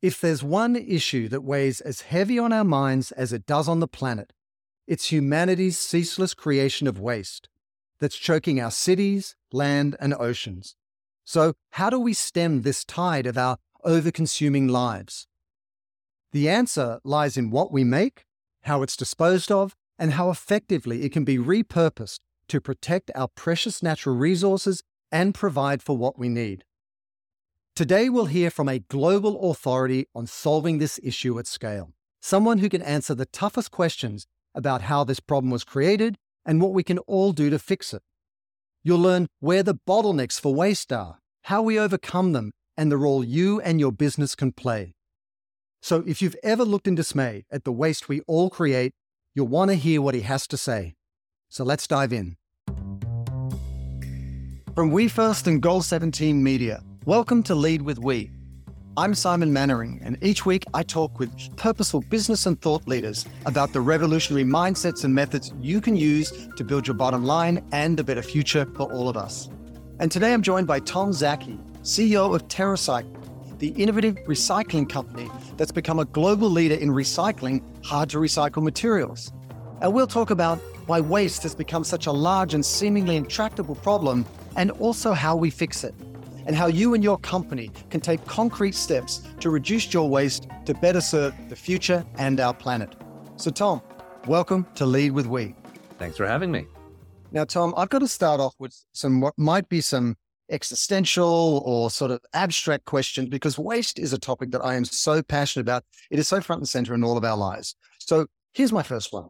If there's one issue that weighs as heavy on our minds as it does on the planet, it's humanity's ceaseless creation of waste that's choking our cities, land, and oceans. So, how do we stem this tide of our over consuming lives? The answer lies in what we make, how it's disposed of, and how effectively it can be repurposed to protect our precious natural resources and provide for what we need. Today, we'll hear from a global authority on solving this issue at scale, someone who can answer the toughest questions about how this problem was created and what we can all do to fix it. You'll learn where the bottlenecks for waste are, how we overcome them, and the role you and your business can play. So, if you've ever looked in dismay at the waste we all create, you'll want to hear what he has to say. So, let's dive in. From We First and Goal 17 Media, welcome to Lead with We. I'm Simon Mainwaring, and each week I talk with purposeful business and thought leaders about the revolutionary mindsets and methods you can use to build your bottom line and a better future for all of us. And today I'm joined by Tom Szaky, CEO of TerraCycle, the innovative recycling company that's become a global leader in recycling hard to recycle materials. And we'll talk about why waste has become such a large and seemingly intractable problem and also how we fix it, and how you and your company can take concrete steps to reduce your waste to better serve the future and our planet. So, Tom, welcome to Lead with We. Thanks for having me. Now, Tom, I've got to start off with some what might be some existential or sort of abstract questions because waste is a topic that I am so passionate about. It is so front and center in all of our lives. So, here's my first one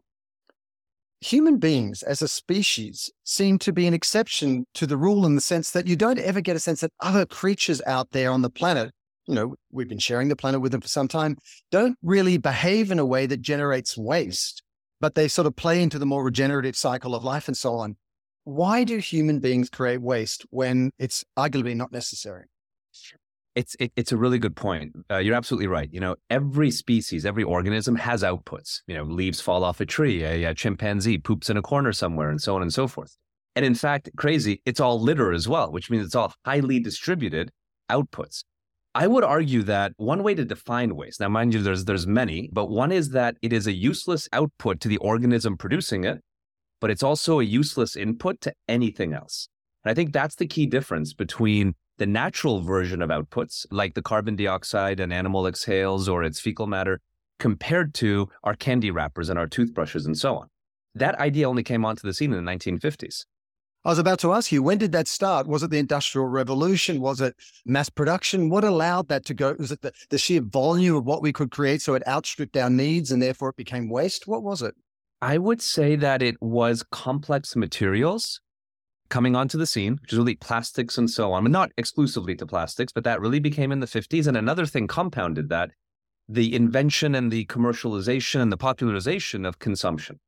human beings as a species seem to be an exception to the rule in the sense that you don't ever get a sense that other creatures out there on the planet, you know, we've been sharing the planet with them for some time, don't really behave in a way that generates waste, but they sort of play into the more regenerative cycle of life and so on. Why do human beings create waste when it's arguably not necessary? It's it, it's a really good point. Uh, you're absolutely right. You know, every species, every organism has outputs. You know, leaves fall off a tree, a, a chimpanzee poops in a corner somewhere, and so on and so forth. And in fact, crazy, it's all litter as well, which means it's all highly distributed outputs. I would argue that one way to define waste, now mind you, there's there's many, but one is that it is a useless output to the organism producing it, but it's also a useless input to anything else. And I think that's the key difference between the natural version of outputs, like the carbon dioxide an animal exhales or its fecal matter, compared to our candy wrappers and our toothbrushes and so on. That idea only came onto the scene in the 1950s. I was about to ask you, when did that start? Was it the Industrial Revolution? Was it mass production? What allowed that to go? Was it the, the sheer volume of what we could create so it outstripped our needs and therefore it became waste? What was it? I would say that it was complex materials coming onto the scene, which is really plastics and so on, but not exclusively to plastics, but that really became in the 50s. And another thing compounded that the invention and the commercialization and the popularization of consumption.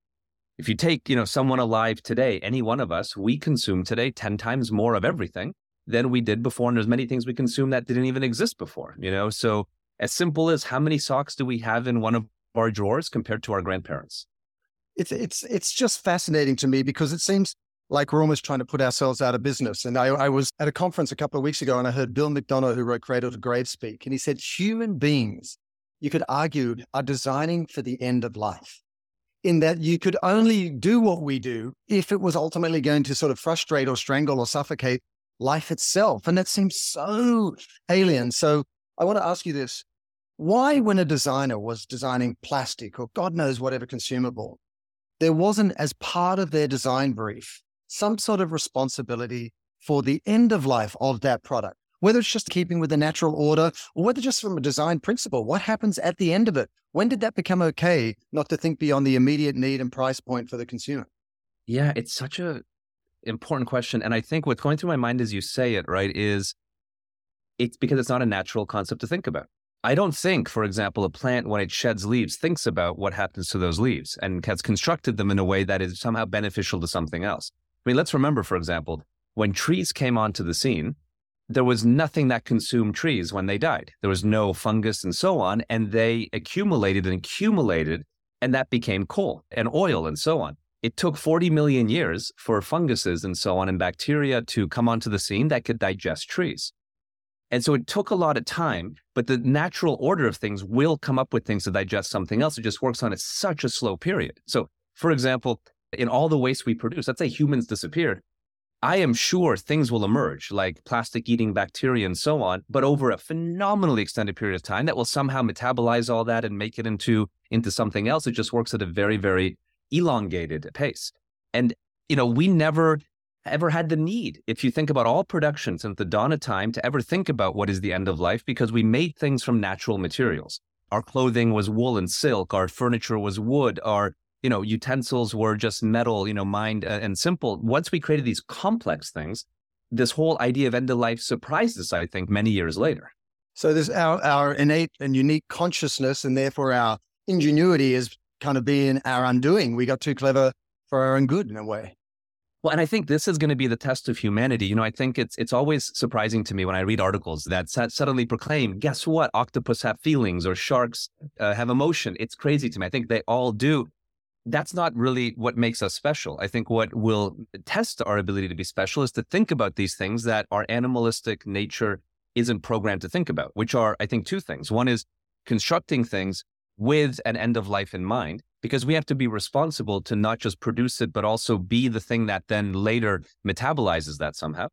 If you take, you know, someone alive today, any one of us, we consume today 10 times more of everything than we did before. And there's many things we consume that didn't even exist before, you know? So as simple as how many socks do we have in one of our drawers compared to our grandparents? It's, it's, it's just fascinating to me because it seems like we're almost trying to put ourselves out of business. And I, I, was at a conference a couple of weeks ago and I heard Bill McDonough, who wrote Cradle to Grave, speak. And he said, human beings, you could argue, are designing for the end of life in that you could only do what we do if it was ultimately going to sort of frustrate or strangle or suffocate life itself. And that seems so alien. So I want to ask you this. Why, when a designer was designing plastic or God knows whatever consumable, there wasn't as part of their design brief some sort of responsibility for the end of life of that product, whether it's just keeping with the natural order or whether just from a design principle, what happens at the end of it? When did that become okay not to think beyond the immediate need and price point for the consumer? Yeah, it's such a important question. And I think what's going through my mind as you say it, right, is it's because it's not a natural concept to think about. I don't think, for example, a plant when it sheds leaves thinks about what happens to those leaves and has constructed them in a way that is somehow beneficial to something else. I mean, let's remember, for example, when trees came onto the scene, there was nothing that consumed trees when they died. There was no fungus and so on, and they accumulated and accumulated, and that became coal and oil and so on. It took 40 million years for funguses and so on and bacteria to come onto the scene that could digest trees. And so it took a lot of time, but the natural order of things will come up with things to digest something else. It just works on at such a slow period. So, for example, in all the waste we produce, let's say humans disappeared, I am sure things will emerge like plastic eating bacteria and so on, but over a phenomenally extended period of time that will somehow metabolize all that and make it into, into something else. It just works at a very, very elongated pace. And, you know, we never ever had the need, if you think about all production since the dawn of time, to ever think about what is the end of life because we made things from natural materials. Our clothing was wool and silk, our furniture was wood, our you know utensils were just metal, you know, mined and simple. Once we created these complex things, this whole idea of end of life surprised us, I think, many years later. So there's our, our innate and unique consciousness, and therefore our ingenuity is kind of being our undoing. We got too clever for our own good in a way. Well, and I think this is going to be the test of humanity. You know, I think it's it's always surprising to me when I read articles that suddenly proclaim, "Guess what? Octopus have feelings or sharks uh, have emotion." It's crazy to me. I think they all do. That's not really what makes us special. I think what will test our ability to be special is to think about these things that our animalistic nature isn't programmed to think about, which are, I think, two things. One is constructing things with an end of life in mind, because we have to be responsible to not just produce it, but also be the thing that then later metabolizes that somehow.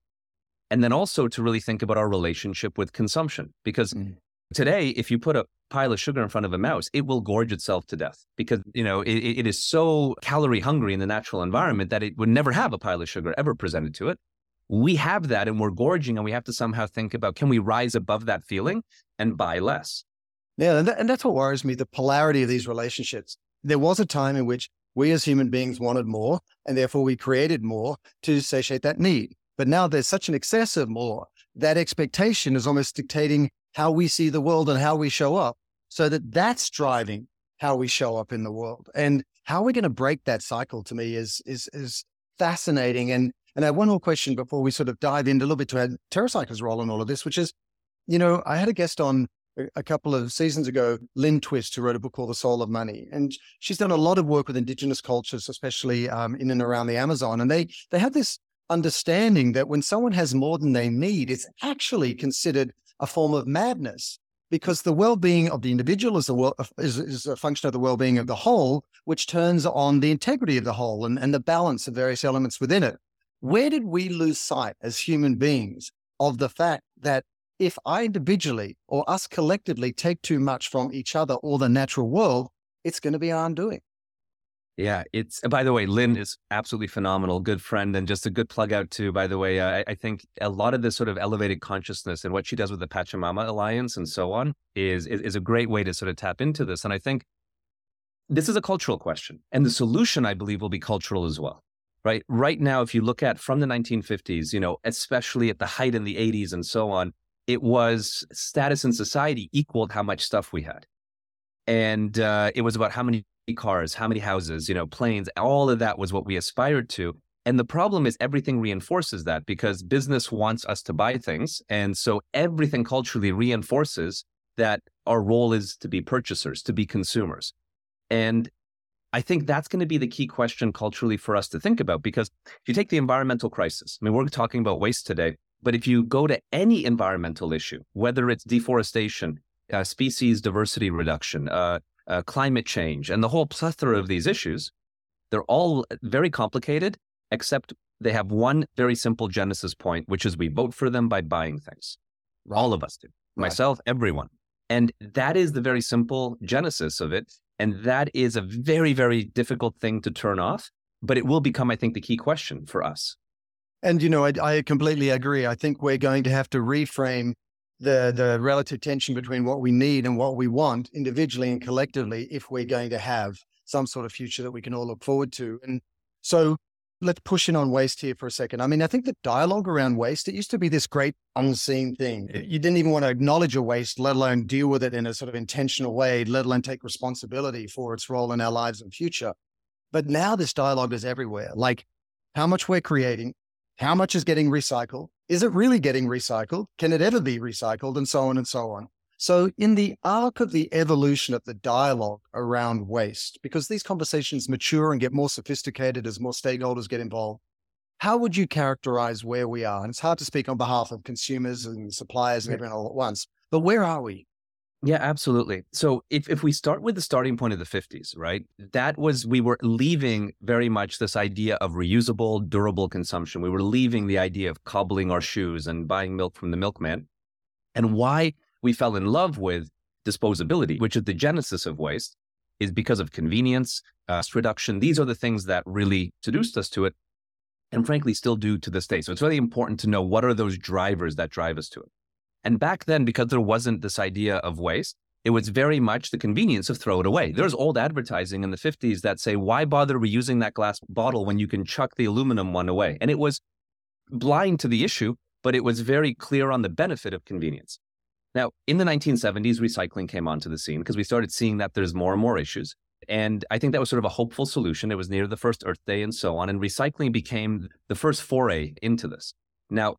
And then also to really think about our relationship with consumption. Because mm. Today, if you put a pile of sugar in front of a mouse, it will gorge itself to death because, you know, it, it is so calorie hungry in the natural environment that it would never have a pile of sugar ever presented to it. We have that and we're gorging and we have to somehow think about, can we rise above that feeling and buy less? Yeah. And, that, and that's what worries me, the polarity of these relationships there was a time in which we as human beings wanted more, and therefore we created more to satiate that need. But now there's such an excess of more that expectation is almost dictating how we see the world and how we show up, so that that's driving how we show up in the world. And how we're going to break that cycle to me is is is fascinating. And and I have one more question before we sort of dive into a little bit to TerraCycle's role in all of this, which is, you know, I had a guest on a couple of seasons ago, Lynn Twist, who wrote a book called The Soul of Money, and she's done a lot of work with indigenous cultures, especially um, in and around the Amazon. And they they have this understanding that when someone has more than they need, it's actually considered a form of madness because the well-being of the individual is a, well, is, is a function of the well-being of the whole, which turns on the integrity of the whole and, and the balance of various elements within it. Where did we lose sight as human beings of the fact that if I individually or us collectively take too much from each other or the natural world, it's going to be our undoing. Yeah, it's by the way, Lynn is absolutely phenomenal, good friend, and just a good plug out too. By the way, uh, I, I, think a lot of this sort of elevated consciousness and what she does with the Pachamama Alliance and so on is, is is a great way to sort of tap into this. And I think this is a cultural question, and the solution, I believe, will be cultural as well. Right, right now, if you look at from the 1950s, you know, especially at the height in the 80s and so on, it was status in society equaled how much stuff we had. And uh, it was about how many cars, how many houses, you know, planes, all of that was what we aspired to. And the problem is everything reinforces that because business wants us to buy things. And so everything culturally reinforces that our role is to be purchasers, to be consumers. And I think that's going to be the key question culturally for us to think about because if you take the environmental crisis, I mean, we're talking about waste today. But if you go to any environmental issue, whether it's deforestation, uh, species diversity reduction, uh, uh, climate change, and the whole plethora of these issues, they're all very complicated, except they have one very simple genesis point, which is we vote for them by buying things. All of us do, right. myself, everyone. And that is the very simple genesis of it. And that is a very, very difficult thing to turn off, but it will become, I think, the key question for us. And you know, I, I completely agree. I think we're going to have to reframe the the relative tension between what we need and what we want individually and collectively if we're going to have some sort of future that we can all look forward to. And so let's push in on waste here for a second. I mean, I think the dialogue around waste, it used to be this great unseen thing. You didn't even want to acknowledge a waste, let alone deal with it in a sort of intentional way, let alone take responsibility for its role in our lives and future. But now this dialogue is everywhere. Like how much we're creating, how much is getting recycled? Is it really getting recycled? Can it ever be recycled? And so on and so on. So, in the arc of the evolution of the dialogue around waste, because these conversations mature and get more sophisticated as more stakeholders get involved, How would you characterize where we are? And it's hard to speak on behalf of consumers and suppliers and everyone all at once, but where are we? Yeah, absolutely. So if, if we start with the starting point of the 50s, right, that was, we were leaving very much this idea of reusable, durable consumption. We were leaving the idea of cobbling our shoes and buying milk from the milkman. And why we fell in love with disposability, which is the genesis of waste, is because of convenience, uh, reduction. These are the things that really seduced us to it and frankly still do to this day. So it's really important to know what are those drivers that drive us to it. And back then, because there wasn't this idea of waste, it was very much the convenience of throw it away. There's old advertising in the 50s that say, why bother reusing that glass bottle when you can chuck the aluminum one away? And it was blind to the issue, but it was very clear on the benefit of convenience. Now, in the 1970s, recycling came onto the scene because we started seeing that there's more and more issues. And I think that was sort of a hopeful solution. It was near the first Earth Day and so on. And recycling became the first foray into this. Now,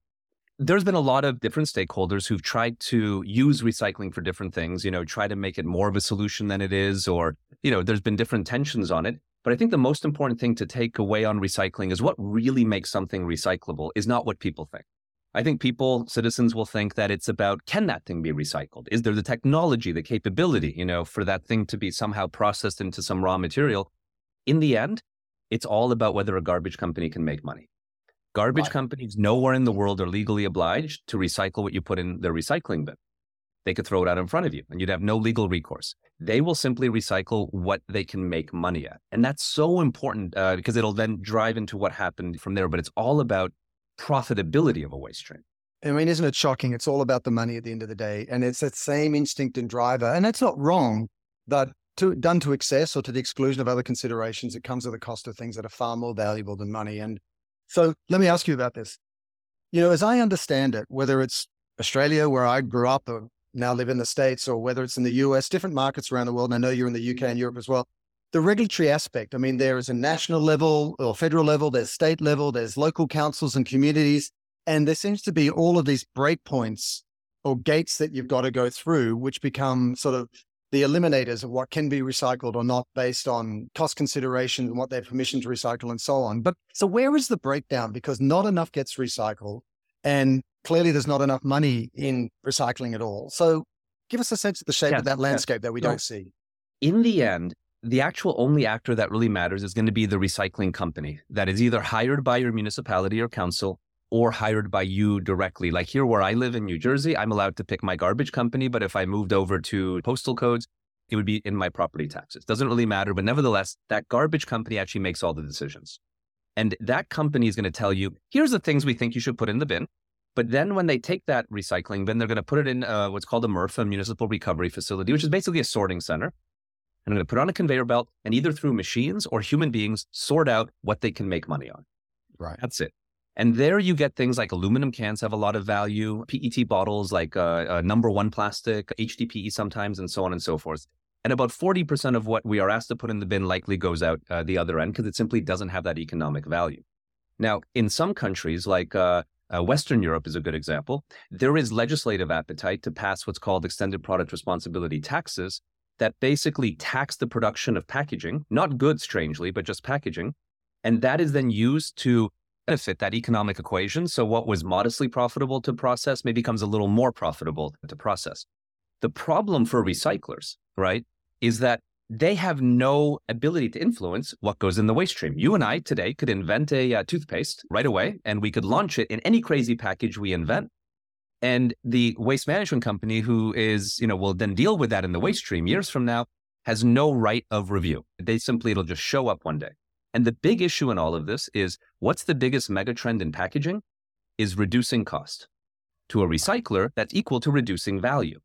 there's been a lot of different stakeholders who've tried to use recycling for different things, you know, try to make it more of a solution than it is, or, you know, there's been different tensions on it. But I think the most important thing to take away on recycling is what really makes something recyclable is not what people think. I think people, citizens will think that it's about can that thing be recycled? Is there the technology, the capability, you know, for that thing to be somehow processed into some raw material? In the end, it's all about whether a garbage company can make money. Garbage right. companies nowhere in the world are legally obliged to recycle what you put in their recycling bin. They could throw it out in front of you and you'd have no legal recourse. They will simply recycle what they can make money at. And that's so important uh, because it'll then drive into what happened from there. But it's all about profitability of a waste stream. I mean, isn't it shocking? It's all about the money at the end of the day. And it's that same instinct and driver. And that's not wrong, but to, done to excess or to the exclusion of other considerations, it comes at the cost of things that are far more valuable than money. And so let me ask you about this. You know, as I understand it, whether it's Australia, where I grew up or now live in the States, or whether it's in the US, different markets around the world, and I know you're in the UK and Europe as well, the regulatory aspect. I mean, there is a national level or federal level, there's state level, there's local councils and communities. And there seems to be all of these breakpoints or gates that you've got to go through, which become sort of the eliminators of what can be recycled or not based on cost considerations and what they have permission to recycle and so on. But so where is the breakdown? Because not enough gets recycled and clearly there's not enough money in recycling at all. So give us a sense of the shape yeah, of that landscape yeah. that we don't see. In the end, the actual only actor that really matters is going to be the recycling company that is either hired by your municipality or council or hired by you directly. Like here where I live in New Jersey, I'm allowed to pick my garbage company, but if I moved over to postal codes, it would be in my property taxes. Doesn't really matter, but nevertheless, that garbage company actually makes all the decisions. And that company is going to tell you, here's the things we think you should put in the bin. But then when they take that recycling bin, they're going to put it in uh, what's called a MRF, a municipal recovery facility, which is basically a sorting center. And I'm going to put on a conveyor belt and either through machines or human beings sort out what they can make money on. Right. That's it. And there you get things like aluminum cans have a lot of value, PET bottles like uh, uh, number one plastic, HDPE sometimes, and so on and so forth. And about 40% of what we are asked to put in the bin likely goes out uh, the other end because it simply doesn't have that economic value. Now, in some countries like uh, uh, Western Europe is a good example. There is legislative appetite to pass what's called extended product responsibility taxes, that basically tax the production of packaging, not goods, strangely, but just packaging. And that is then used to benefit that economic equation. So what was modestly profitable to process may becomes a little more profitable to process. The problem for recyclers, right, is that they have no ability to influence what goes in the waste stream. You and I today could invent a uh, toothpaste right away and we could launch it in any crazy package we invent and the waste management company who is, you know, will then deal with that in the waste stream years from now has no right of review. They simply, it'll just show up one day. And the big issue in all of this is what's the biggest megatrend in packaging is reducing cost. To a recycler, that's equal to reducing value,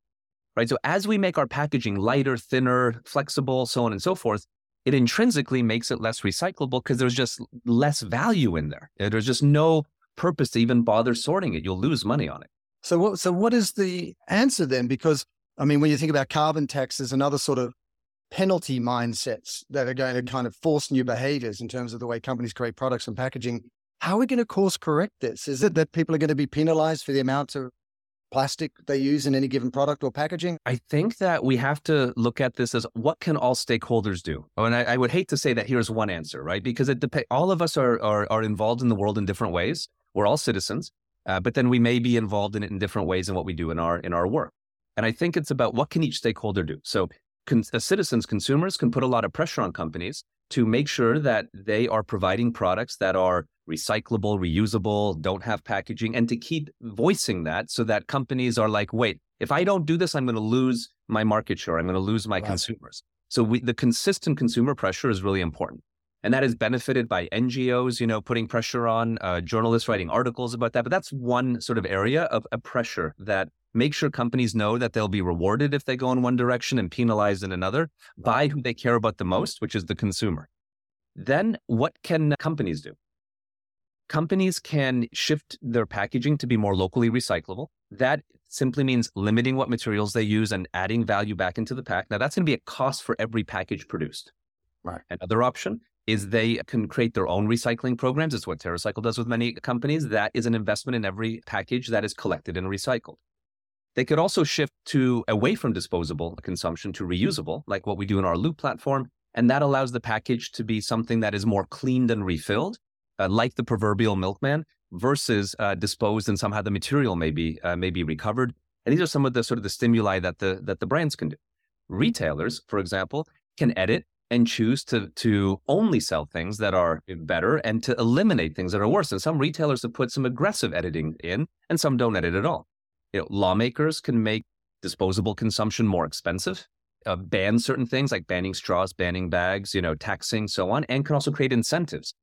right? So as we make our packaging lighter, thinner, flexible, so on and so forth, it intrinsically makes it less recyclable because there's just less value in there. There's just no purpose to even bother sorting it. You'll lose money on it. So what, so what is the answer then? Because I mean, when you think about carbon taxes and other sort of penalty mindsets that are going to kind of force new behaviors in terms of the way companies create products and packaging, how are we going to course correct this? Is it that people are going to be penalized for the amount of plastic they use in any given product or packaging? I think that we have to look at this as what can all stakeholders do? Oh, and I, I would hate to say that here's one answer, right? Because it depends. All of us are, are, are involved in the world in different ways. We're all citizens, uh, but then we may be involved in it in different ways in what we do in our in our work. And I think it's about what can each stakeholder do. So, con- uh, citizens, consumers can put a lot of pressure on companies to make sure that they are providing products that are recyclable, reusable, don't have packaging, and to keep voicing that so that companies are like, wait, if I don't do this, I'm going to lose my market share. I'm going to lose my consumers. So we, the consistent consumer pressure is really important. And that is benefited by NGOs, you know, putting pressure on uh, journalists writing articles about that. But that's one sort of area of a pressure that make sure companies know that they'll be rewarded if they go in one direction and penalized in another by who they care about the most, which is the consumer. Then what can companies do? Companies can shift their packaging to be more locally recyclable. That simply means limiting what materials they use and adding value back into the pack. Now, that's going to be a cost for every package produced. Right. Another option is they can create their own recycling programs. It's what TerraCycle does with many companies. That is an investment in every package that is collected and recycled. They could also shift to away from disposable consumption to reusable, like what we do in our Loop platform. And that allows the package to be something that is more cleaned and refilled, uh, like the proverbial milkman, versus uh, disposed and somehow the material may be, uh, may be recovered. And these are some of the sort of the stimuli that the, that the brands can do. Retailers, for example, can edit and choose to to only sell things that are better and to eliminate things that are worse. And some retailers have put some aggressive editing in, and some don't edit at all. You know, lawmakers can make disposable consumption more expensive, uh, ban certain things like banning straws, banning bags, you know, taxing, so on, and can also create incentives.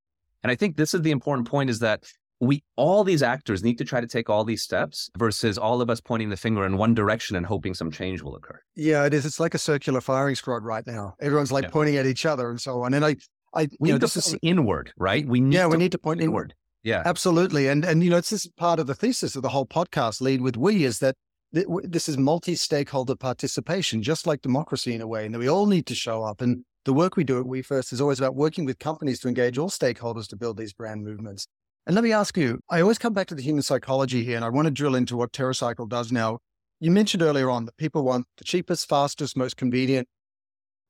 And I think this is the important point: is that we all these actors need to try to take all these steps versus all of us pointing the finger in one direction and hoping some change will occur. Yeah, it is. It's like a circular firing squad right now. Everyone's like yeah. pointing at each other and so on. And I, I, we you need know, to point inward, right? We need yeah, to we need to point inward. Yeah, absolutely. And and you know, it's this part of the thesis of the whole podcast. Lead with we is that this is multi-stakeholder participation, just like democracy in a way, and that we all need to show up. And the work we do at We First is always about working with companies to engage all stakeholders to build these brand movements. And let me ask you, I always come back to the human psychology here, and I want to drill into what TerraCycle does now. You mentioned earlier on that people want the cheapest, fastest, most convenient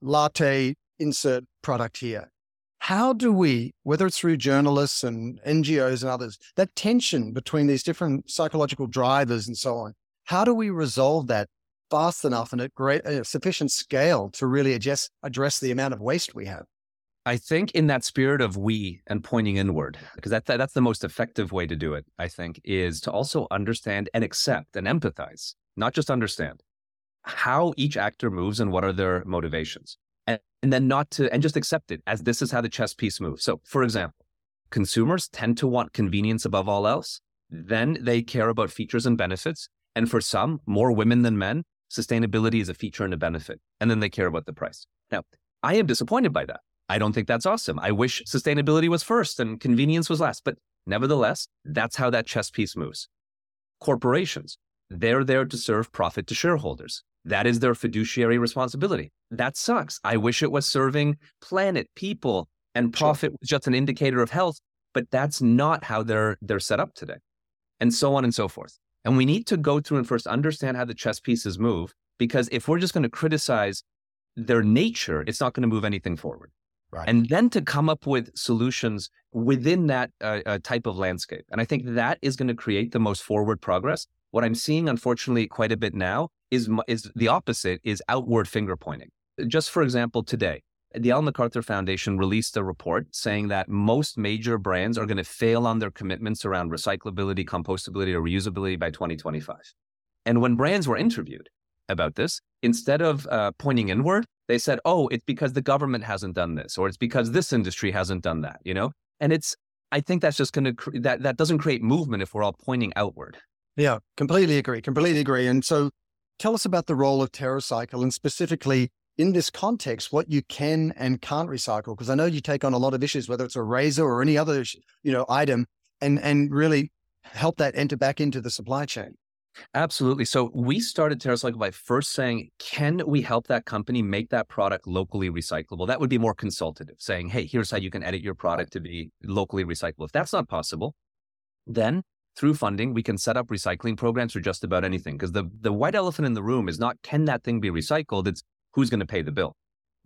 latte insert product here. How do we, whether it's through journalists and NGOs and others, that tension between these different psychological drivers and so on, how do we resolve that fast enough and at great uh, sufficient scale to really address, address the amount of waste we have? I think in that spirit of we and pointing inward, because that, that, that's the most effective way to do it, I think, is to also understand and accept and empathize, not just understand how each actor moves and what are their motivations. And, and then not to, and just accept it as this is how the chess piece moves. So, for example, consumers tend to want convenience above all else. Then they care about features and benefits. And for some, more women than men, sustainability is a feature and a benefit. And then they care about the price. Now, I am disappointed by that I don't think that's awesome. I wish sustainability was first and convenience was last. But nevertheless, that's how that chess piece moves. Corporations, they're there to serve profit to shareholders. That is their fiduciary responsibility. That sucks. I wish it was serving planet, people, and profit was just an indicator of health, but that's not how they're they're set up today. And so on and so forth. And we need to go through and first understand how the chess pieces move, because if we're just going to criticize their nature, it's not going to move anything forward. Right. And then to come up with solutions within that uh, uh, type of landscape. And I think that is going to create the most forward progress. What I'm seeing, unfortunately, quite a bit now is, is the opposite, is outward finger pointing. Just for example, today, the Ellen MacArthur Foundation released a report saying that most major brands are going to fail on their commitments around recyclability, compostability, or reusability by 2025. And when brands were interviewed about this, instead of uh, pointing inward, they said, oh, it's because the government hasn't done this, or it's because this industry hasn't done that, you know? And it's, I think that's just going to, cre- that, that doesn't create movement if we're all pointing outward. Yeah, completely agree. Completely agree. And so tell us about the role of TerraCycle and specifically in this context, what you can and can't recycle. Because I know you take on a lot of issues, whether it's a razor or any other, you know, item and, and really help that enter back into the supply chain. Absolutely. So we started TerraCycle by first saying, can we help that company make that product locally recyclable? That would be more consultative, saying, hey, here's how you can edit your product to be locally recyclable. If that's not possible, then through funding, we can set up recycling programs for just about anything. Because the, the white elephant in the room is not can that thing be recycled? It's who's going to pay the bill.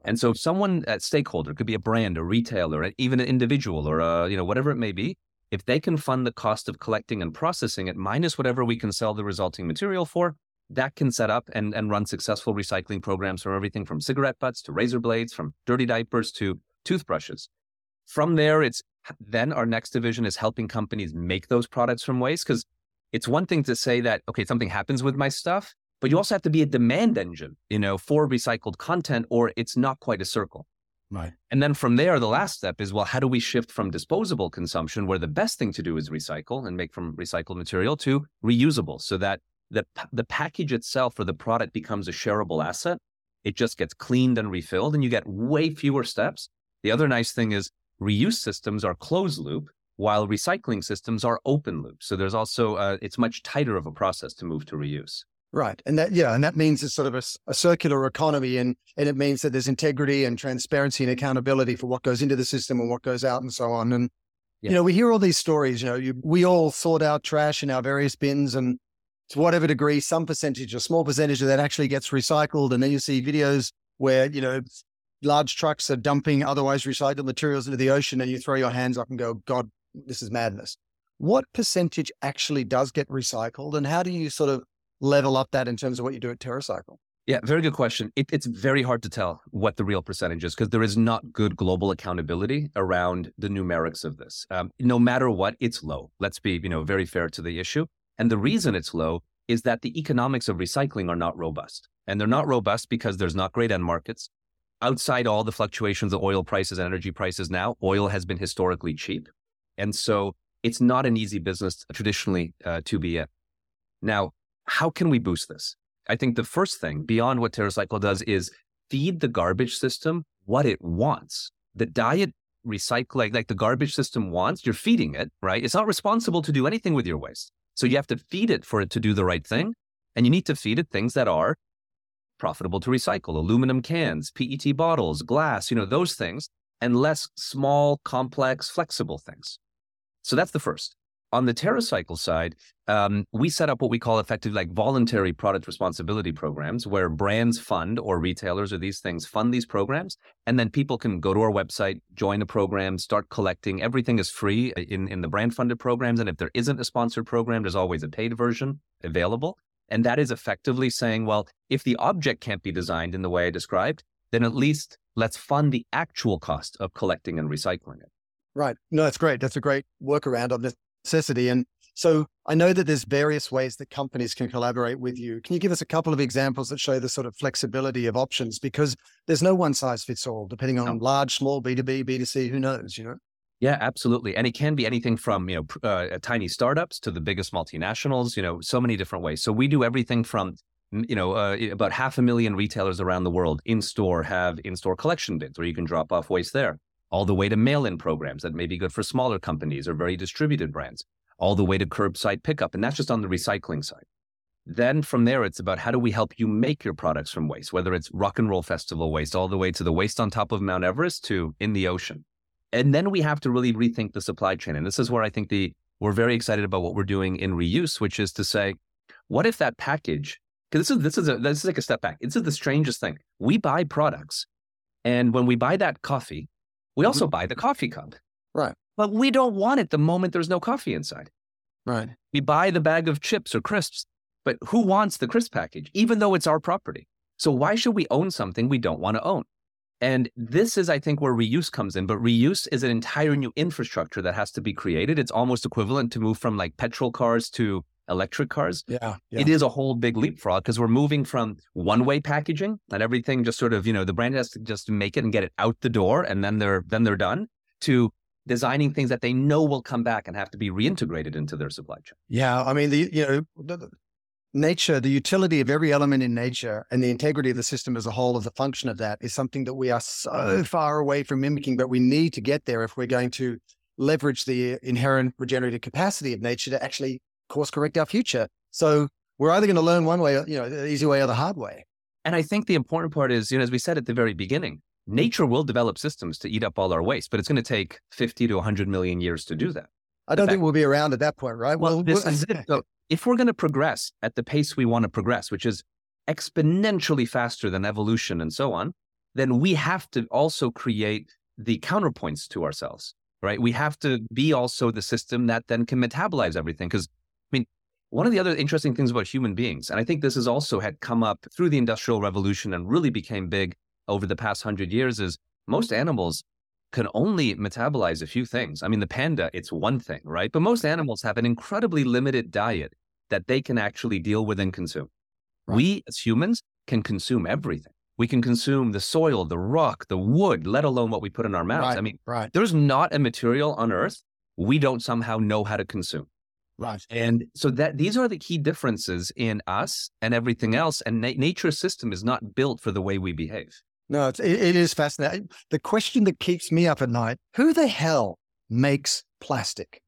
And so if someone, a stakeholder, could be a brand, a retailer, even an individual or a, you know, whatever it may be, if they can fund the cost of collecting and processing it minus whatever we can sell the resulting material for, that can set up and, and run successful recycling programs for everything from cigarette butts to razor blades, from dirty diapers to toothbrushes. From there, it's then our next division is helping companies make those products from waste because it's one thing to say that, okay, something happens with my stuff, but you mm. also have to be a demand engine, you know, for recycled content, or it's not quite a circle. Right. And then from there, the last step is well, how do we shift from disposable consumption, where the best thing to do is recycle and make from recycled material, to reusable, so that the the package itself or the product becomes a shareable asset. It just gets cleaned and refilled, and you get way fewer steps. The other nice thing is reuse systems are closed loop, while recycling systems are open loop. So there's also uh, it's much tighter of a process to move to reuse. Right. And that, yeah, and that means it's sort of a, a, circular economy and, and it means that there's integrity and transparency and accountability for what goes into the system and what goes out and so on. And, yeah. you know, we hear all these stories, you know, you, we all sort out trash in our various bins and to whatever degree, some percentage, a small percentage of that actually gets recycled. And then you see videos where, you know, large trucks are dumping otherwise recycled materials into the ocean and you throw your hands up and go, God, this is madness. What percentage actually does get recycled and how do you sort of level up that in terms of what you do at TerraCycle? Yeah, very good question. It, it's very hard to tell what the real percentage is because there is not good global accountability around the numerics of this. Um, no matter what, it's low. Let's be, you know, very fair to the issue. And the reason it's low is that the economics of recycling are not robust, and they're not robust because there's not great end markets. Outside all the fluctuations of oil prices and energy prices now, oil has been historically cheap, and so it's not an easy business traditionally uh, to be in. Now, how can we boost this? I think the first thing beyond what TerraCycle does is feed the garbage system what it wants. The diet recycle like, like the garbage system wants, you're feeding it, right? It's not responsible to do anything with your waste. So you have to feed it for it to do the right thing. And you need to feed it things that are profitable to recycle aluminum cans, PET bottles, glass, you know, those things, and less small, complex, flexible things. So that's the first on the TerraCycle side, um, we set up what we call effectively like voluntary product responsibility programs where brands fund or retailers or these things fund these programs. And then people can go to our website, join a program, start collecting. Everything is free in, in the brand funded programs. And if there isn't a sponsored program, there's always a paid version available. And that is effectively saying, well, if the object can't be designed in the way I described, then at least let's fund the actual cost of collecting and recycling it. Right. No, that's great. That's a great workaround on this necessity. And so I know that there's various ways that companies can collaborate with you. Can you give us a couple of examples that show the sort of flexibility of options? Because there's no one size fits all, depending on no. large, small, B2B, B2C, who knows, you know? Yeah, absolutely. And it can be anything from, you know, uh, tiny startups to the biggest multinationals, you know, so many different ways. So we do everything from you know, uh, about half a million retailers around the world in store have in store collection bins where you can drop off waste there all the way to mail in programs that may be good for smaller companies or very distributed brands, all the way to curbside pickup. And that's just on the recycling side. Then from there, it's about how do we help you make your products from waste, whether it's rock and roll festival waste, all the way to the waste on top of Mount Everest to in the ocean. And then we have to really rethink the supply chain. And this is where I think the we're very excited about what we're doing in reuse, which is to say, what if that package? Because this is this is a, this is like a step back. This is the strangest thing. We buy products, and when we buy that coffee, we also mm-hmm. buy the coffee cup. Right. But we don't want it the moment there's no coffee inside. Right. We buy the bag of chips or crisps, but who wants the crisp package, even though it's our property? So why should we own something we don't want to own? And this is, I think, where reuse comes in. But reuse is an entire new infrastructure that has to be created. It's almost equivalent to move from like petrol cars to electric cars. Yeah, yeah. It is a whole big leapfrog because we're moving from one way packaging and everything just sort of, you know, the brand has to just make it and get it out the door and then they're then they're done to designing things that they know will come back and have to be reintegrated into their supply chain. Yeah, I mean the you know nature, the utility of every element in nature and the integrity of the system as a whole of the function of that is something that we are so far away from mimicking, but we need to get there if we're going to leverage the inherent regenerative capacity of nature to actually course correct our future. So we're either going to learn one way, you know, the easy way or the hard way. And I think the important part is, you know, as we said at the very beginning, nature will develop systems to eat up all our waste, but it's going to take 50 to 100 million years to do that. I don't think we'll be around at that point, right? Well, this is it. So if we're going to progress at the pace we want to progress, which is exponentially faster than evolution and so on, then we have to also create the counterpoints to ourselves, right? We have to be also the system that then can metabolize everything. Because, I mean, one of the other interesting things about human beings, and I think this has also had come up through the Industrial Revolution and really became big over the past hundred years, is most animals can only metabolize a few things. I mean, the panda, it's one thing, right? But most animals have an incredibly limited diet that they can actually deal with and consume. Right. We as humans can consume everything. We can consume the soil, the rock, the wood, let alone what we put in our mouths. Right. I mean, right. there's not a material on earth we don't somehow know how to consume. Right. And so that these are the key differences in us and everything else. And na- nature's system is not built for the way we behave. No, it's, it, it is fascinating. The question that keeps me up at night: Who the hell makes plastic?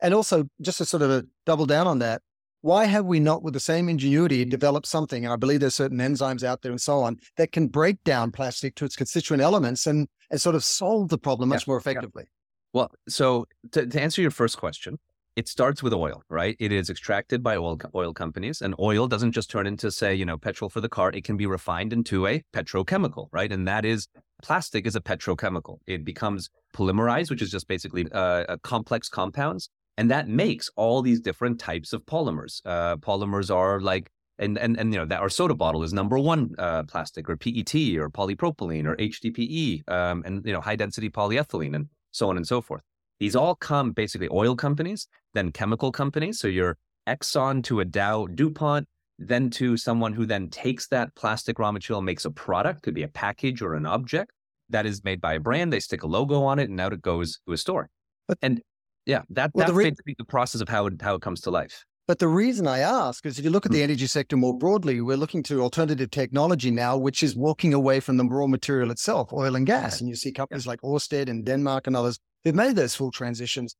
And also, just to sort of double down on that, why have we not, with the same ingenuity, developed something? And I believe there's certain enzymes out there and so on that can break down plastic to its constituent elements and, and sort of solve the problem much yeah, more effectively. Yeah. Well, so to, to answer your first question, it starts with oil, right? It is extracted by oil oil companies, and oil doesn't just turn into, say, you know, petrol for the car. It can be refined into a petrochemical, right? And that is plastic is a petrochemical. It becomes polymerized, which is just basically uh, complex compounds and that makes all these different types of polymers. Uh, polymers are like, and, and, and, you know, that our soda bottle is number one uh, plastic or PET or polypropylene or HDPE um, and, you know, high density polyethylene and so on and so forth. These all come basically oil companies, then chemical companies. So your Exxon to a Dow DuPont, then to someone who then takes that plastic raw material, makes a product, could be a package or an object that is made by a brand. They stick a logo on it and out it goes to a store. But, and yeah, that, well, that's re- basically the process of how it, how it comes to life. But the reason I ask is if you look at the hmm. energy sector more broadly, we're looking to alternative technology now, which is walking away from the raw material itself, oil and gas. And you see companies yeah. like Orsted in Denmark and others who've made those full transitions.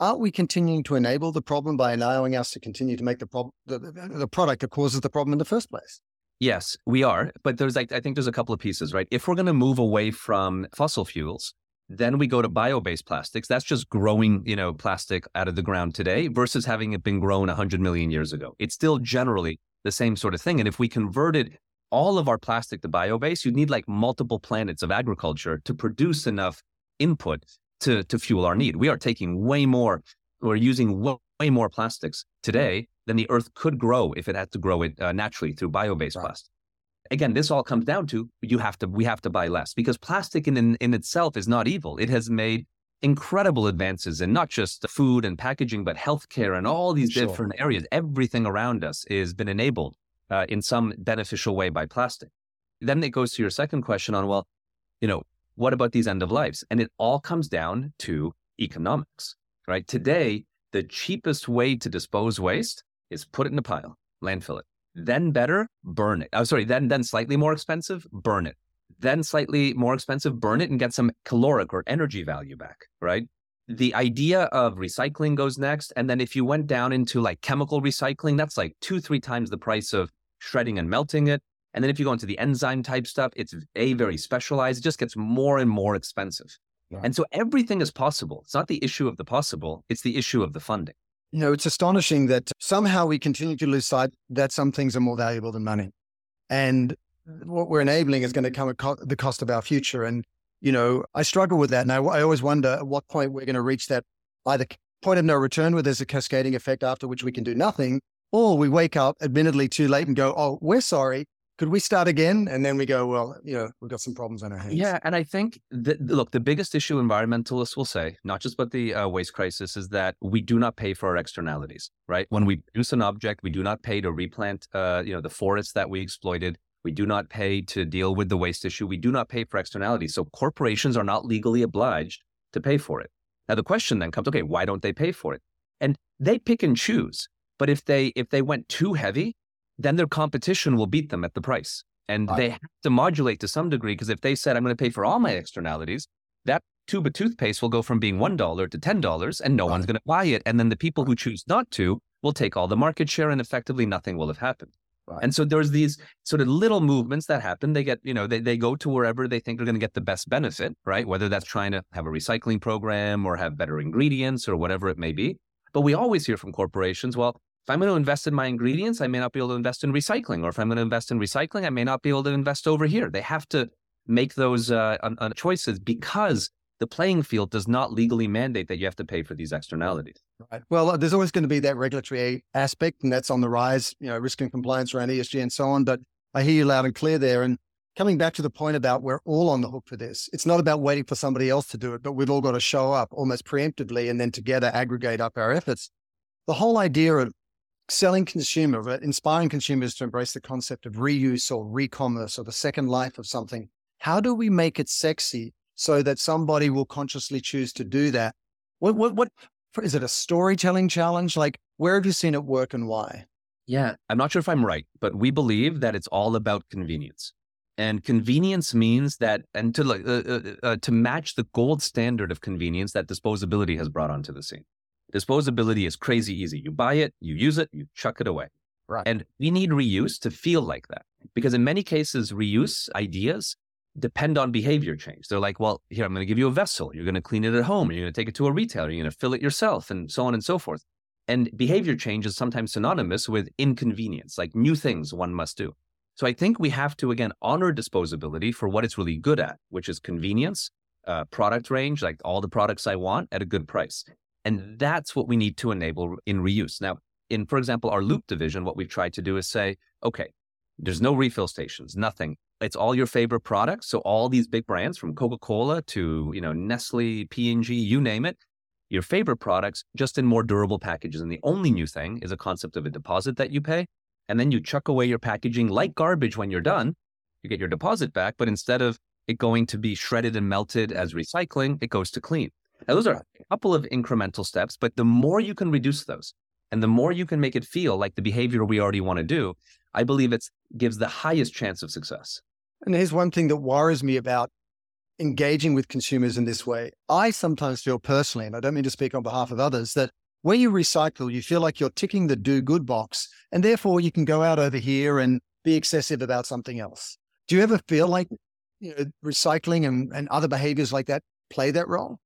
Aren't we continuing to enable the problem by allowing us to continue to make the problem, the, the product that causes the problem in the first place? Yes, we are. But there's like, I think there's a couple of pieces, right? If we're going to move away from fossil fuels, then we go to bio-based plastics. That's just growing, you know, plastic out of the ground today versus having it been grown 100 million years ago. It's still generally the same sort of thing. And if we converted all of our plastic to bio-based, you'd need like multiple planets of agriculture to produce enough input to, to fuel our need. We are taking way more, we're using way, way more plastics today than the earth could grow if it had to grow it uh, naturally through bio-based right. plastic again, this all comes down to you have to we have to buy less because plastic in, in, in itself is not evil. It has made incredible advances in not just food and packaging, but healthcare and all these sure. different areas. Everything around us has been enabled uh, in some beneficial way by plastic. Then it goes to your second question on, well, you know, what about these end of lives? And it all comes down to economics, right? Today, the cheapest way to dispose waste is put it in a pile, landfill it. Then better, burn it. Oh, sorry, then then slightly more expensive, burn it. Then slightly more expensive, burn it and get some caloric or energy value back, right? The idea of recycling goes next. And then if you went down into like chemical recycling, that's like two, three times the price of shredding and melting it. And then if you go into the enzyme type stuff, it's a very specialized. It just gets more and more expensive. Yeah. And so everything is possible. It's not the issue of the possible, it's the issue of the funding. You know, it's astonishing that somehow we continue to lose sight that some things are more valuable than money. And what we're enabling is going to come at co- the cost of our future. And, you know, I struggle with that. And I, I always wonder at what point we're going to reach that either point of no return where there's a cascading effect after which we can do nothing, or we wake up admittedly too late and go, oh, we're sorry could we start again? And then we go, well, you know, we've got some problems on our hands. Yeah. And I think that, look, the biggest issue environmentalists will say, not just about the uh, waste crisis, is that we do not pay for our externalities, right? When we produce an object, we do not pay to replant, uh, you know, the forests that we exploited. We do not pay to deal with the waste issue. We do not pay for externalities. So corporations are not legally obliged to pay for it. Now the question then comes, okay, why don't they pay for it? And they pick and choose. But if they if they went too heavy, then their competition will beat them at the price. And they have to modulate to some degree because if they said, I'm going to pay for all my externalities, that tube of toothpaste will go from being $1 to $10 and no right. one's going to buy it. And then the people who choose not to will take all the market share and effectively nothing will have happened. Right. And so there's these sort of little movements that happen. They get, you know, they, they go to wherever they think they're going to get the best benefit, right? Whether that's trying to have a recycling program or have better ingredients or whatever it may be. But we always hear from corporations, well, if I'm going to invest in my ingredients, I may not be able to invest in recycling. Or if I'm going to invest in recycling, I may not be able to invest over here. They have to make those uh, choices because the playing field does not legally mandate that you have to pay for these externalities. Right. Well, uh, there's always going to be that regulatory aspect, and that's on the rise, you know, risk and compliance around ESG and so on. But I hear you loud and clear there. And coming back to the point about we're all on the hook for this, it's not about waiting for somebody else to do it, but we've all got to show up almost preemptively and then together aggregate up our efforts. The whole idea of selling consumer, inspiring consumers to embrace the concept of reuse or re-commerce or the second life of something. How do we make it sexy so that somebody will consciously choose to do that? What, what, what, is it a storytelling challenge? Like, where have you seen it work and why? Yeah, I'm not sure if I'm right, but we believe that it's all about convenience. And convenience means that, and to uh, uh, uh, to match the gold standard of convenience that disposability has brought onto the scene. Disposability is crazy easy. You buy it, you use it, you chuck it away. Right. And we need reuse to feel like that because in many cases, reuse ideas depend on behavior change. They're like, well, here, I'm going to give you a vessel. You're going to clean it at home. You're going to take it to a retailer. You're going to fill it yourself and so on and so forth. And behavior change is sometimes synonymous with inconvenience, like new things one must do. So I think we have to, again, honor disposability for what it's really good at, which is convenience, uh, product range, like all the products I want at a good price. And that's what we need to enable in reuse. Now, in, for example, our loop division, what we've tried to do is say, okay, there's no refill stations, nothing it's all your favorite products. So all these big brands from Coca-Cola to, you know, Nestle, P&G, you name it, your favorite products just in more durable packages. And the only new thing is a concept of a deposit that you pay. And then you chuck away your packaging like garbage when you're done. You get your deposit back, but instead of it going to be shredded and melted as recycling, it goes to clean. Now, those are a couple of incremental steps, but the more you can reduce those and the more you can make it feel like the behavior we already want to do, I believe it gives the highest chance of success. And here's one thing that worries me about engaging with consumers in this way. I sometimes feel personally, and I don't mean to speak on behalf of others, that when you recycle, you feel like you're ticking the do good box, and therefore you can go out over here and be excessive about something else. Do you ever feel like you know, recycling and, and other behaviors like that play that role?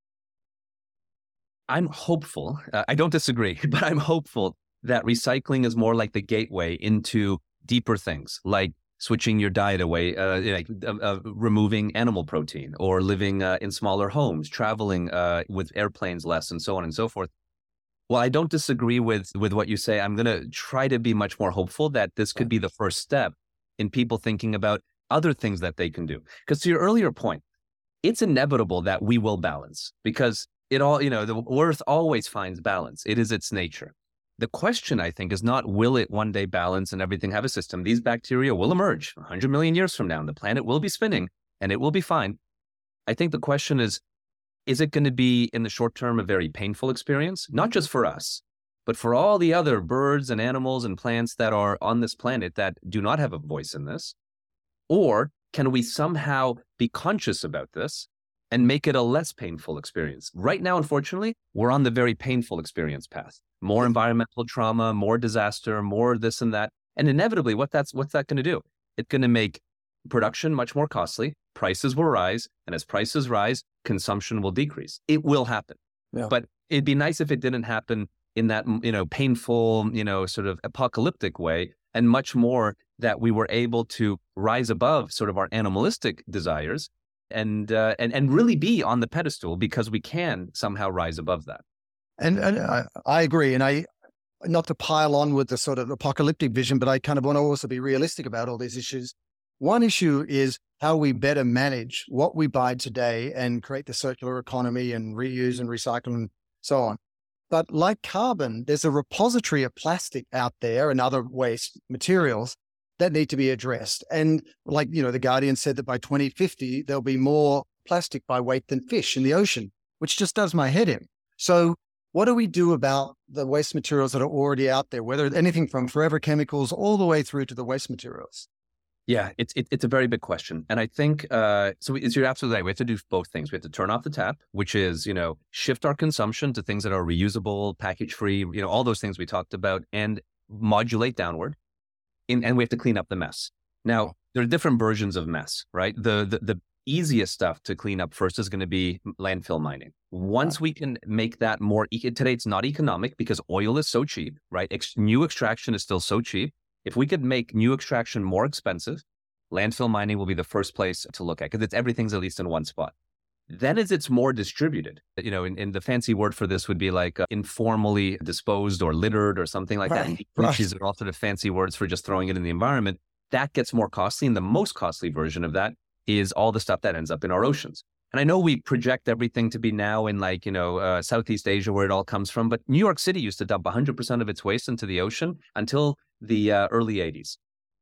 I'm hopeful. Uh, I don't disagree, but I'm hopeful that recycling is more like the gateway into deeper things like switching your diet away, uh, like uh, uh, removing animal protein or living uh, in smaller homes, traveling uh, with airplanes less, and so on and so forth. Well, I don't disagree with with what you say. I'm going to try to be much more hopeful that this could be the first step in people thinking about other things that they can do. Because to your earlier point, it's inevitable that we will balance because it all, you know, the earth always finds balance. It is its nature. The question, I think, is not will it one day balance and everything have a system? These bacteria will emerge 100 million years from now, and the planet will be spinning and it will be fine. I think the question is is it going to be in the short term a very painful experience? Not just for us, but for all the other birds and animals and plants that are on this planet that do not have a voice in this? Or can we somehow be conscious about this and make it a less painful experience? Right now, unfortunately, we're on the very painful experience path more mm-hmm. environmental trauma, more disaster, more this and that. And inevitably, what that's what's that going to do? It's going to make production much more costly. Prices will rise, and as prices rise, consumption will decrease. It will happen. Yeah. But it'd be nice if it didn't happen in that you know painful, you know, sort of apocalyptic way, and much more that we were able to rise above sort of our animalistic desires and uh, and and really be on the pedestal because we can somehow rise above that. And, and I, I agree. And I, not to pile on with the sort of apocalyptic vision, but I kind of want to also be realistic about all these issues. One issue is how we better manage what we buy today and create the circular economy and reuse and recycle and so on. But like carbon, there's a repository of plastic out there and other waste materials that need to be addressed. And like, you know, the Guardian said that by 2050, there'll be more plastic by weight than fish in the ocean, which just does my head in. So what do we do about the waste materials that are already out there, whether anything from forever chemicals all the way through to the waste materials? Yeah, it's it, it's a very big question, and I think uh, so. You're absolutely right. We have to do both things. We have to turn off the tap, which is you know shift our consumption to things that are reusable, package free, you know all those things we talked about, and modulate downward. In, and we have to clean up the mess. Now, there are different versions of mess, right? The, the, the easiest stuff to clean up first is going to be landfill mining. Once we can make that more, today it's not economic because oil is so cheap, right? Ex- new extraction is still so cheap. If we could make new extraction more expensive, landfill mining will be the first place to look at because it's everything's at least in one spot. Then as it's more distributed, you know, in, in the fancy word for this would be like uh, informally disposed or littered or something like right, that. Right. These are all sort of fancy words for just throwing it in the environment. That gets more costly. And the most costly version of that is all the stuff that ends up in our oceans. And I know we project everything to be now in like, you know, uh, Southeast Asia where it all comes from, but New York City used to dump 100% of its waste into the ocean until the uh, early 80s.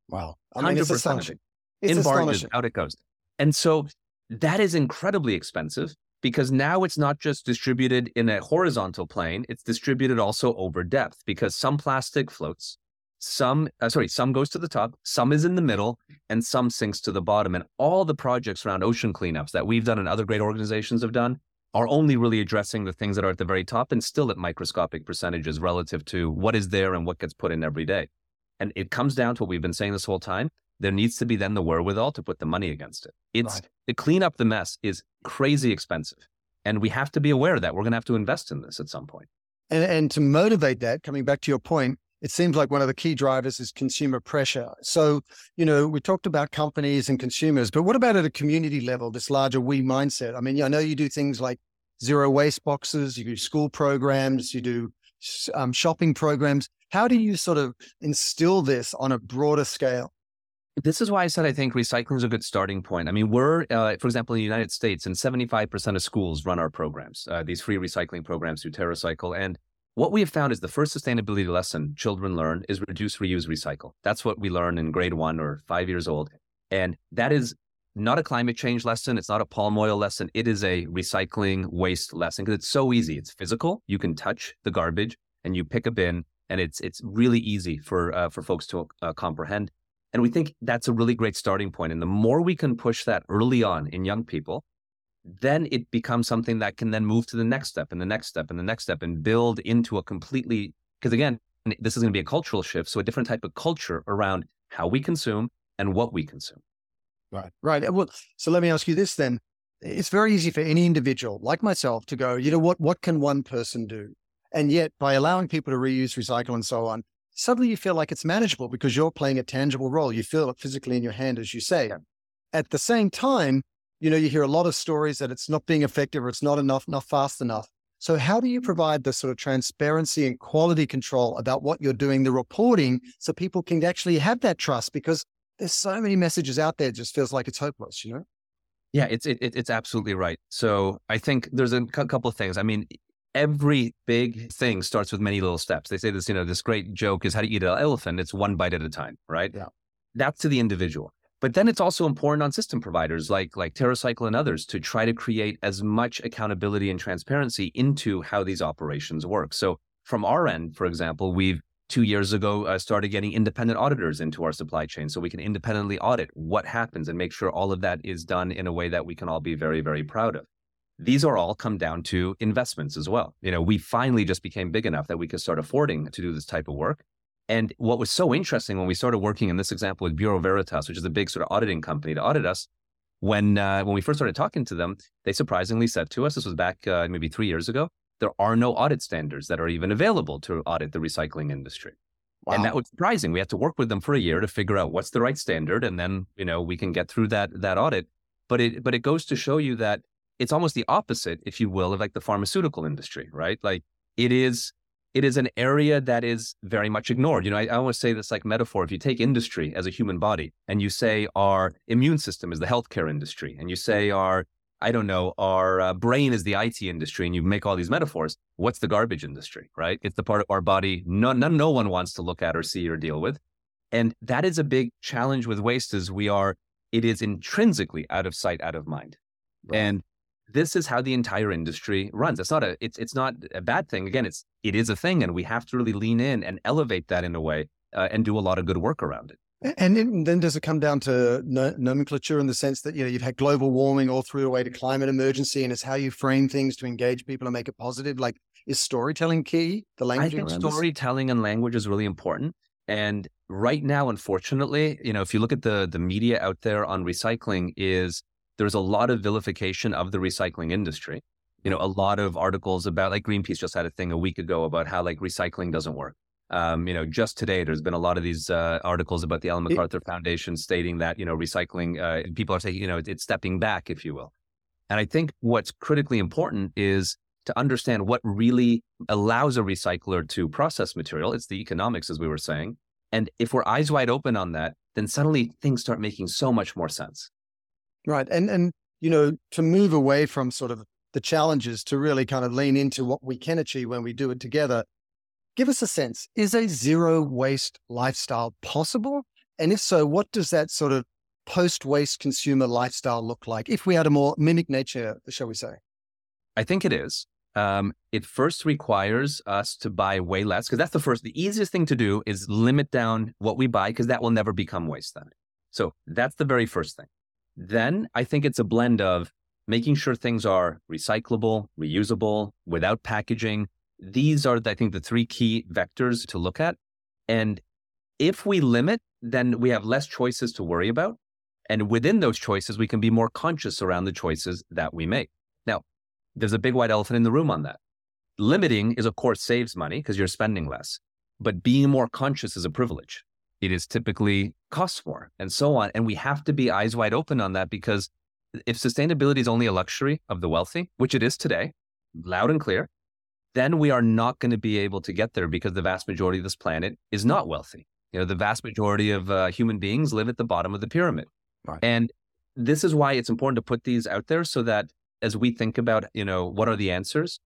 Wow. I mean, 100% it's astonishing. It's in barges, out it goes. And so that is incredibly expensive because now it's not just distributed in a horizontal plane, it's distributed also over depth because some plastic floats, some, uh, sorry, some goes to the top, some is in the middle, and some sinks to the bottom. And all the projects around ocean cleanups that we've done and other great organizations have done are only really addressing the things that are at the very top and still at microscopic percentages relative to what is there and what gets put in every day. And it comes down to what we've been saying this whole time. There needs to be then the wherewithal to put the money against it. It's right. to clean up the mess is crazy expensive. And we have to be aware that we're going to have to invest in this at some point. And, and to motivate that, coming back to your point, it seems like one of the key drivers is consumer pressure. So, you know, we talked about companies and consumers, but what about at a community level, this larger we mindset? I mean, I know you do things like zero waste boxes, you do school programs, you do um, shopping programs. How do you sort of instill this on a broader scale? This is why I said I think recycling is a good starting point. I mean, we're, uh, for example, in the United States, and 75% of schools run our programs, uh, these free recycling programs through TerraCycle. And what we have found is the first sustainability lesson children learn is reduce, reuse, recycle. That's what we learn in grade one or five years old. And that is not a climate change lesson. It's not a palm oil lesson. It is a recycling waste lesson because it's so easy. It's physical. You can touch the garbage and you pick a bin, and it's it's really easy for uh, for folks to uh, comprehend. And we think that's a really great starting point. And the more we can push that early on in young people, then it becomes something that can then move to the next step and the next step and the next step and build into a completely, because again, this is going to be a cultural shift. So a different type of culture around how we consume and what we consume. Right. Right. Well, so let me ask you this then. It's very easy for any individual like myself to go, you know what, what can one person do? And yet by allowing people to reuse, recycle and so on, suddenly you feel like it's manageable because you're playing a tangible role. You feel it physically in your hand, as you say. At the same time, you know, you hear a lot of stories that it's not being effective or it's not enough, not fast enough. So how do you provide the sort of transparency and quality control about what you're doing, the reporting, so people can actually have that trust? Because there's so many messages out there, it just feels like it's hopeless, you know? Yeah, it's it, it's absolutely right. So I think there's a couple of things. I mean, every big thing starts with many little steps. They say this, you know, this great joke is how to eat an elephant. It's one bite at a time, right? Yeah. That's to the individual. But then it's also important on system providers like like TerraCycle and others to try to create as much accountability and transparency into how these operations work. So from our end, for example, we've two years ago uh, started getting independent auditors into our supply chain so we can independently audit what happens and make sure all of that is done in a way that we can all be very very proud of these are all come down to investments as well you know we finally just became big enough that we could start affording to do this type of work and what was so interesting when we started working in this example with Bureau Veritas, which is a big sort of auditing company to audit us, when uh, when we first started talking to them, they surprisingly said to us, this was back uh, maybe three years ago, there are no audit standards that are even available to audit the recycling industry. Wow. And that was surprising. We had to work with them for a year to figure out what's the right standard, and then you know we can get through that that audit. But it but it goes to show you that it's almost the opposite, if you will, of like the pharmaceutical industry, right? Like it is it is an area that is very much ignored. You know, I, I always say this like metaphor. If you take industry as a human body and you say our immune system is the healthcare industry, and you say our, I don't know, our uh, brain is the IT industry, and you make all these metaphors, what's the garbage industry, right? It's the part of our body no, no, no one wants to look at or see or deal with. And that is a big challenge with waste is we are, it is intrinsically out of sight, out of mind. Right. And this is how the entire industry runs. It's not a it's it's not a bad thing. Again, it's it is a thing, and we have to really lean in and elevate that in a way uh, and do a lot of good work around it. And then does it come down to nomenclature in the sense that you know you've had global warming all through the way to climate emergency, and it's how you frame things to engage people and make it positive. Like, is storytelling key? The language. I think storytelling this? and language is really important. And right now, unfortunately, you know, if you look at the the media out there on recycling, is there's a lot of vilification of the recycling industry. You know, a lot of articles about like Greenpeace just had a thing a week ago about how like recycling doesn't work. Um, you know, just today, there's been a lot of these uh, articles about the Ellen MacArthur it, Foundation stating that you know recycling uh, people are saying you know it's stepping back, if you will. And I think what's critically important is to understand what really allows a recycler to process material. It's the economics, as we were saying. And if we're eyes wide open on that, then suddenly things start making so much more sense. Right. And and you know, to move away from sort of the challenges to really kind of lean into what we can achieve when we do it together. Give us a sense. Is a zero waste lifestyle possible? And if so, what does that sort of post waste consumer lifestyle look like if we had a more mimic nature, shall we say? I think it is. Um, it first requires us to buy way less because that's the first, the easiest thing to do is limit down what we buy because that will never become waste then. So that's the very first thing. Then I think it's a blend of making sure things are recyclable, reusable, without packaging. These are, I think, the three key vectors to look at. And if we limit, then we have less choices to worry about. And within those choices, we can be more conscious around the choices that we make. Now, there's a big white elephant in the room on that. Limiting is, of course, saves money because you're spending less, but being more conscious is a privilege. It is typically cost more and so on. And we have to be eyes wide open on that because if sustainability is only a luxury of the wealthy, which it is today, loud and clear, then we are not going to be able to get there because the vast majority of this planet is not wealthy. You know, the vast majority of uh, human beings live at the bottom of the pyramid. Right. And this is why it's important to put these out there so that as we think about, you know, what are the answers,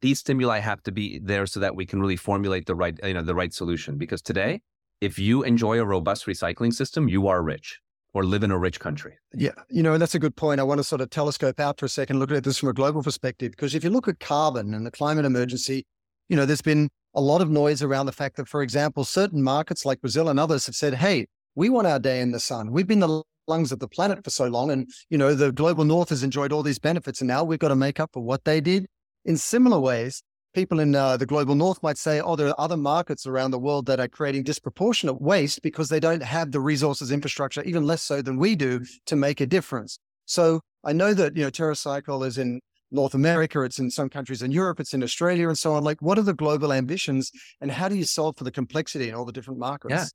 these stimuli have to be there so that we can really formulate the right, you know, the right solution. Because today, if you enjoy a robust recycling system, you are rich or live in a rich country. Yeah, you know, and that's a good point. I want to sort of telescope out for a second, look at this from a global perspective, because if you look at carbon and the climate emergency, you know, there's been a lot of noise around the fact that, for example, certain markets like Brazil and others have said, hey, we want our day in the sun. We've been the lungs of the planet for so long. And, you know, the global north has enjoyed all these benefits. And now we've got to make up for what they did. In similar ways, people in uh, the global north might say, oh, there are other markets around the world that are creating disproportionate waste because they don't have the resources infrastructure, even less so than we do, to make a difference. So I know that, you know, TerraCycle is in North America, it's in some countries in Europe, it's in Australia and so on. Like, what are the global ambitions and how do you solve for the complexity in all the different markets? Yeah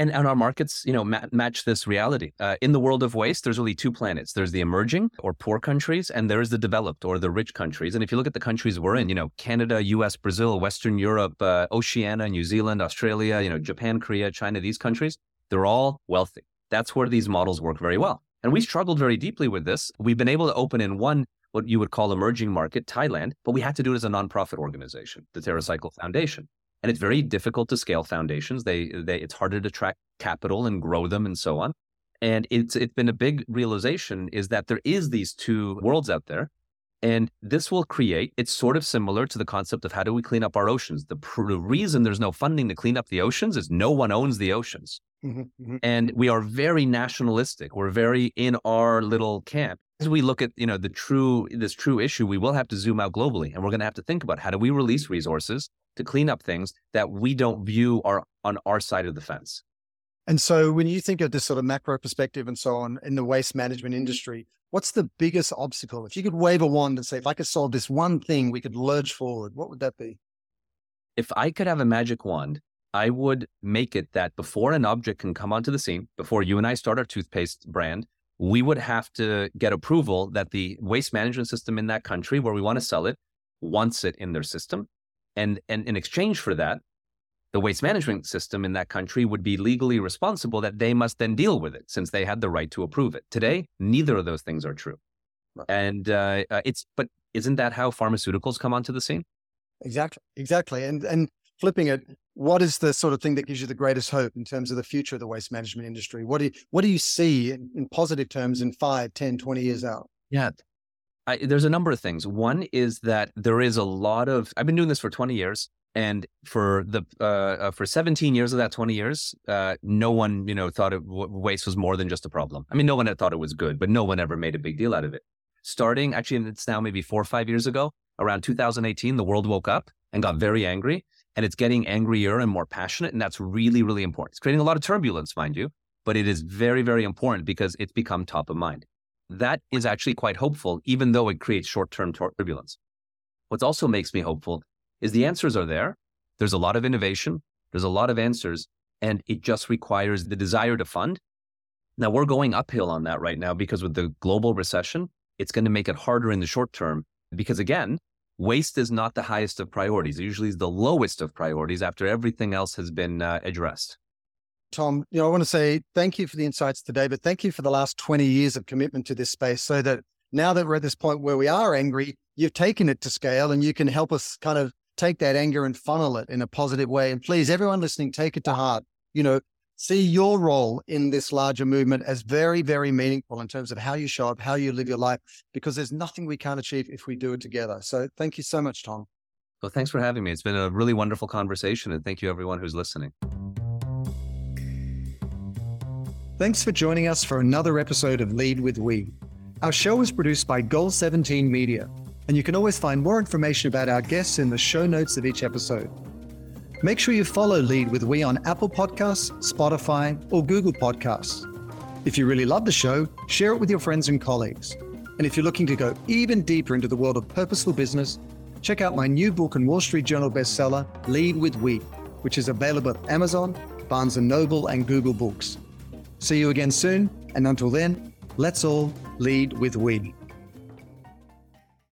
and, and our markets, you know, ma- match this reality. Uh, in the world of waste, there's really two planets. There's the emerging or poor countries, and there's the developed or the rich countries. And if you look at the countries we're in, you know, Canada, U.S., Brazil, Western Europe, uh, Oceania, New Zealand, Australia, you know, Japan, Korea, China, these countries, they're all wealthy. That's where these models work very well. And we struggled very deeply with this. We've been able to open in one what you would call emerging market, Thailand, but we had to do it as a nonprofit organization, the TerraCycle Foundation and it's very difficult to scale foundations. They, they, it's harder to attract capital and grow them and so on. And it's it's been a big realization is that there is these two worlds out there, and this will create. It's sort of similar to the concept of how do we clean up our oceans. The, pr- the reason there's no funding to clean up the oceans is no one owns the oceans, mm-hmm, mm-hmm. and we are very nationalistic. We're very in our little camp. As we look at you know the true this true issue, we will have to zoom out globally, and we're going to have to think about how do we release resources to clean up things that we don't view are on our side of the fence. And so when you think of this sort of macro perspective and so on in the waste management mm-hmm. industry, what's the biggest obstacle? If you could wave a wand and say, if I could solve this one thing, we could lurch forward, what would that be? If I could have a magic wand, I would make it that before an object can come onto the scene, before you and I start our toothpaste brand, we would have to get approval that the waste management system in that country where we want to sell it wants it in their system. And, and in exchange for that, the waste management system in that country would be legally responsible that they must then deal with it since they had the right to approve it. Today, neither of those things are true. Right. And uh, uh, it's, but isn't that how pharmaceuticals come onto the scene? Exactly. Exactly. And, and flipping it, what is the sort of thing that gives you the greatest hope in terms of the future of the waste management industry? What do you, what do you see in, in positive terms in 5, 10, 20 years out? Yeah. I, there's a number of things. One is that there is a lot of, I've been doing this for 20 years and for the uh, uh, for 17 years of that 20 years uh, no one you know thought it, waste was more than just a problem i mean no one had thought it was good but no one ever made a big deal out of it starting actually it's now maybe four or five years ago around 2018 the world woke up and got very angry and it's getting angrier and more passionate. And that's really, really important. It's creating a lot of turbulence, mind you, but it is very, very important because it's become top of mind. That is actually quite hopeful, even though it creates short term turbulence. What also makes me hopeful is the answers are there. There's a lot of innovation, there's a lot of answers, and it just requires the desire to fund. Now, we're going uphill on that right now because with the global recession, it's going to make it harder in the short term because, again, waste is not the highest of priorities. It usually is the lowest of priorities after everything else has been uh, addressed. Tom, you know, I want to say thank you for the insights today, but thank you for the last 20 years of commitment to this space so that now that we're at this point where we are angry, you've taken it to scale and you can help us kind of take that anger and funnel it in a positive way. And please, everyone listening, take it to heart. You know, see your role in this larger movement as very, very meaningful in terms of how you show up, how you live your life, because there's nothing we can't achieve if we do it together. So thank you so much, Tom. Well, thanks for having me. It's been a really wonderful conversation. And thank you, everyone who's listening. Thanks for joining us for another episode of Lead with We. Our show is produced by Goal 17 Media, and you can always find more information about our guests in the show notes of each episode. Make sure you follow Lead with We on Apple Podcasts, Spotify, or Google Podcasts. If you really love the show, share it with your friends and colleagues. And if you're looking to go even deeper into the world of purposeful business, check out my new book and Wall Street Journal bestseller, Lead with We, which is available at Amazon, Barnes & Noble, and Google Books. See you again soon, and until then, let's all lead with we.